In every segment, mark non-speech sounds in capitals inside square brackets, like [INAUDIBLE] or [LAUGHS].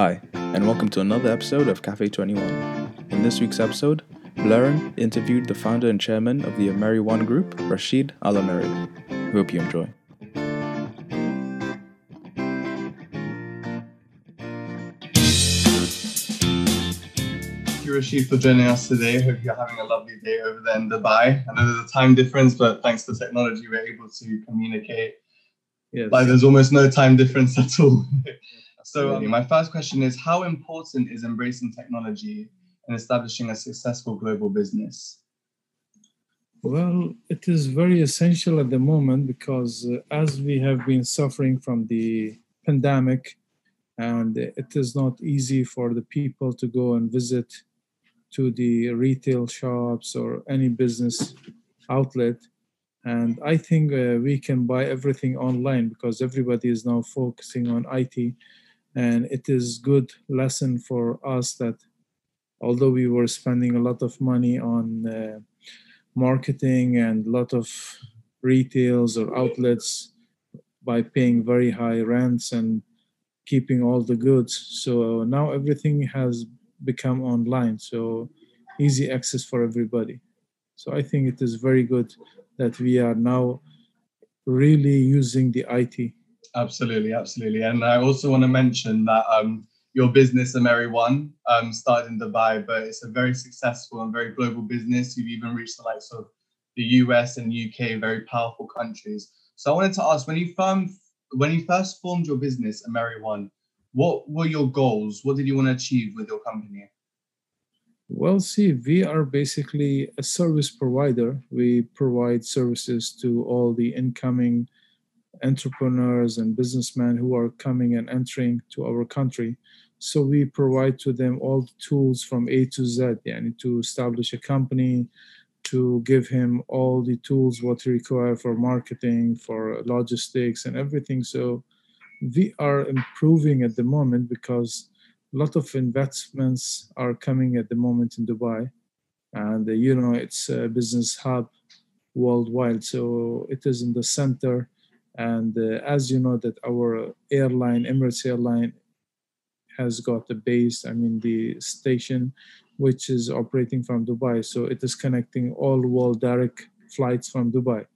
Hi, and welcome to another episode of Cafe 21. In this week's episode, Blaren interviewed the founder and chairman of the Ameri One Group, Rashid Al Ameri. Hope you enjoy. Thank you, Rashid, for joining us today. Hope you're having a lovely day over there in Dubai. I know there's a time difference, but thanks to technology, we're able to communicate. Yes. Like there's almost no time difference at all. [LAUGHS] so, um, my first question is How important is embracing technology in establishing a successful global business? Well, it is very essential at the moment because uh, as we have been suffering from the pandemic, and it is not easy for the people to go and visit to the retail shops or any business outlet. And I think uh, we can buy everything online because everybody is now focusing on IT. And it is good lesson for us that although we were spending a lot of money on uh, marketing and a lot of retails or outlets by paying very high rents and keeping all the goods. So now everything has become online. So easy access for everybody. So I think it is very good that we are now really using the IT. Absolutely, absolutely. And I also want to mention that um, your business, Ameri One, um, started in Dubai, but it's a very successful and very global business. You've even reached the likes of the US and UK, very powerful countries. So I wanted to ask, when you formed, when you first formed your business, Ameri One, what were your goals? What did you want to achieve with your company? Well, see, we are basically a service provider. We provide services to all the incoming entrepreneurs and businessmen who are coming and entering to our country. So we provide to them all the tools from A to Z, yani to establish a company, to give him all the tools what he require for marketing, for logistics and everything. So we are improving at the moment because a lot of investments are coming at the moment in Dubai. And you know, it's a business hub worldwide. So it is in the center and uh, as you know, that our airline, Emirates Airline, has got a base, I mean, the station, which is operating from Dubai. So it is connecting all world direct flights from Dubai.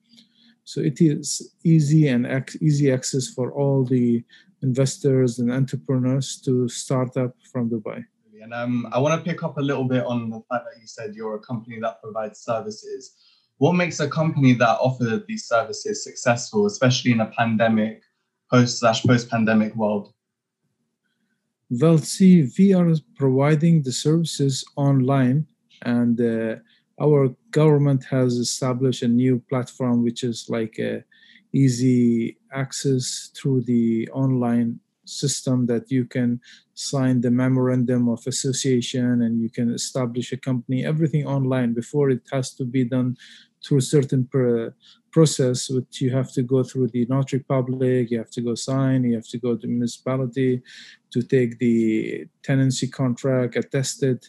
So it is easy and ac- easy access for all the investors and entrepreneurs to start up from Dubai. And um, I want to pick up a little bit on the fact that you said you're a company that provides services what makes a company that offers these services successful, especially in a pandemic, post slash post pandemic world? Well, see, we are providing the services online, and uh, our government has established a new platform which is like a easy access through the online system that you can sign the memorandum of association and you can establish a company everything online before it has to be done through certain process which you have to go through the notary public you have to go sign you have to go to municipality to take the tenancy contract attested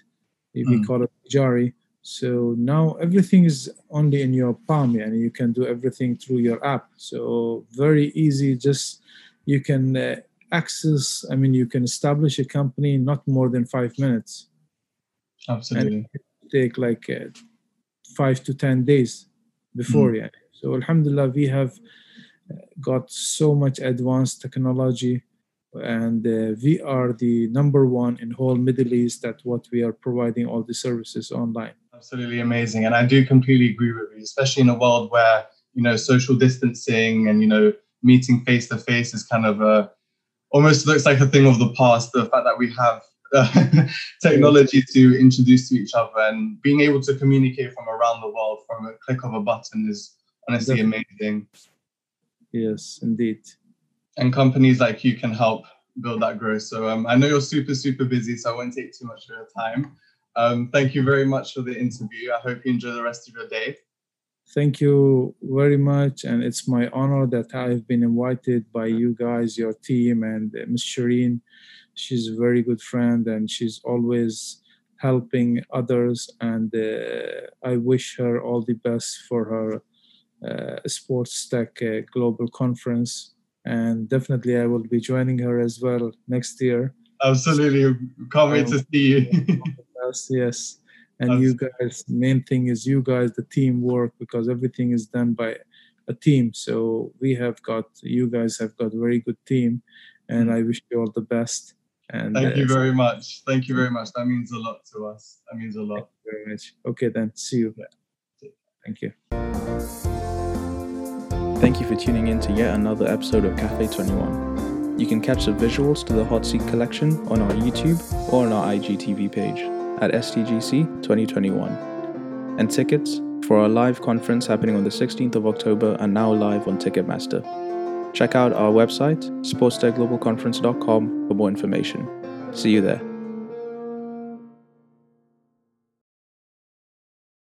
if we mm. call it jari so now everything is only in your palm and you can do everything through your app so very easy just you can uh, access i mean you can establish a company not more than five minutes. Absolutely. Take like uh, five to ten days before mm. yeah. So alhamdulillah we have uh, got so much advanced technology and uh, we are the number one in whole middle east that what we are providing all the services online. Absolutely amazing. And i do completely agree with you especially in a world where you know social distancing and you know meeting face to face is kind of a almost looks like a thing of the past. The fact that we have uh, [LAUGHS] technology to introduce to each other and being able to communicate from around the world from a click of a button is honestly Definitely. amazing. Yes, indeed. And companies like you can help build that growth. So um, I know you're super, super busy, so I won't take too much of your time. Um, thank you very much for the interview. I hope you enjoy the rest of your day. Thank you very much. And it's my honor that I've been invited by you guys, your team, and uh, Ms. Shireen. She's a very good friend and she's always helping others. And uh, I wish her all the best for her uh, Sports Tech uh, Global Conference. And definitely, I will be joining her as well next year. Absolutely. Can't wait to see you. yes, yes. And you guys, main thing is you guys, the teamwork, because everything is done by a team. So we have got, you guys have got a very good team, and I wish you all the best. And thank uh, you very much. Thank you very much. That means a lot to us. That means a lot. very much. Okay, then. See you. Yeah. Thank you. Thank you for tuning in to yet another episode of Cafe 21. You can catch the visuals to the Hot Seat collection on our YouTube or on our IGTV page at STGC 2021. And tickets for our live conference happening on the 16th of October are now live on Ticketmaster. Check out our website, sportstechglobalconference.com, for more information. See you there.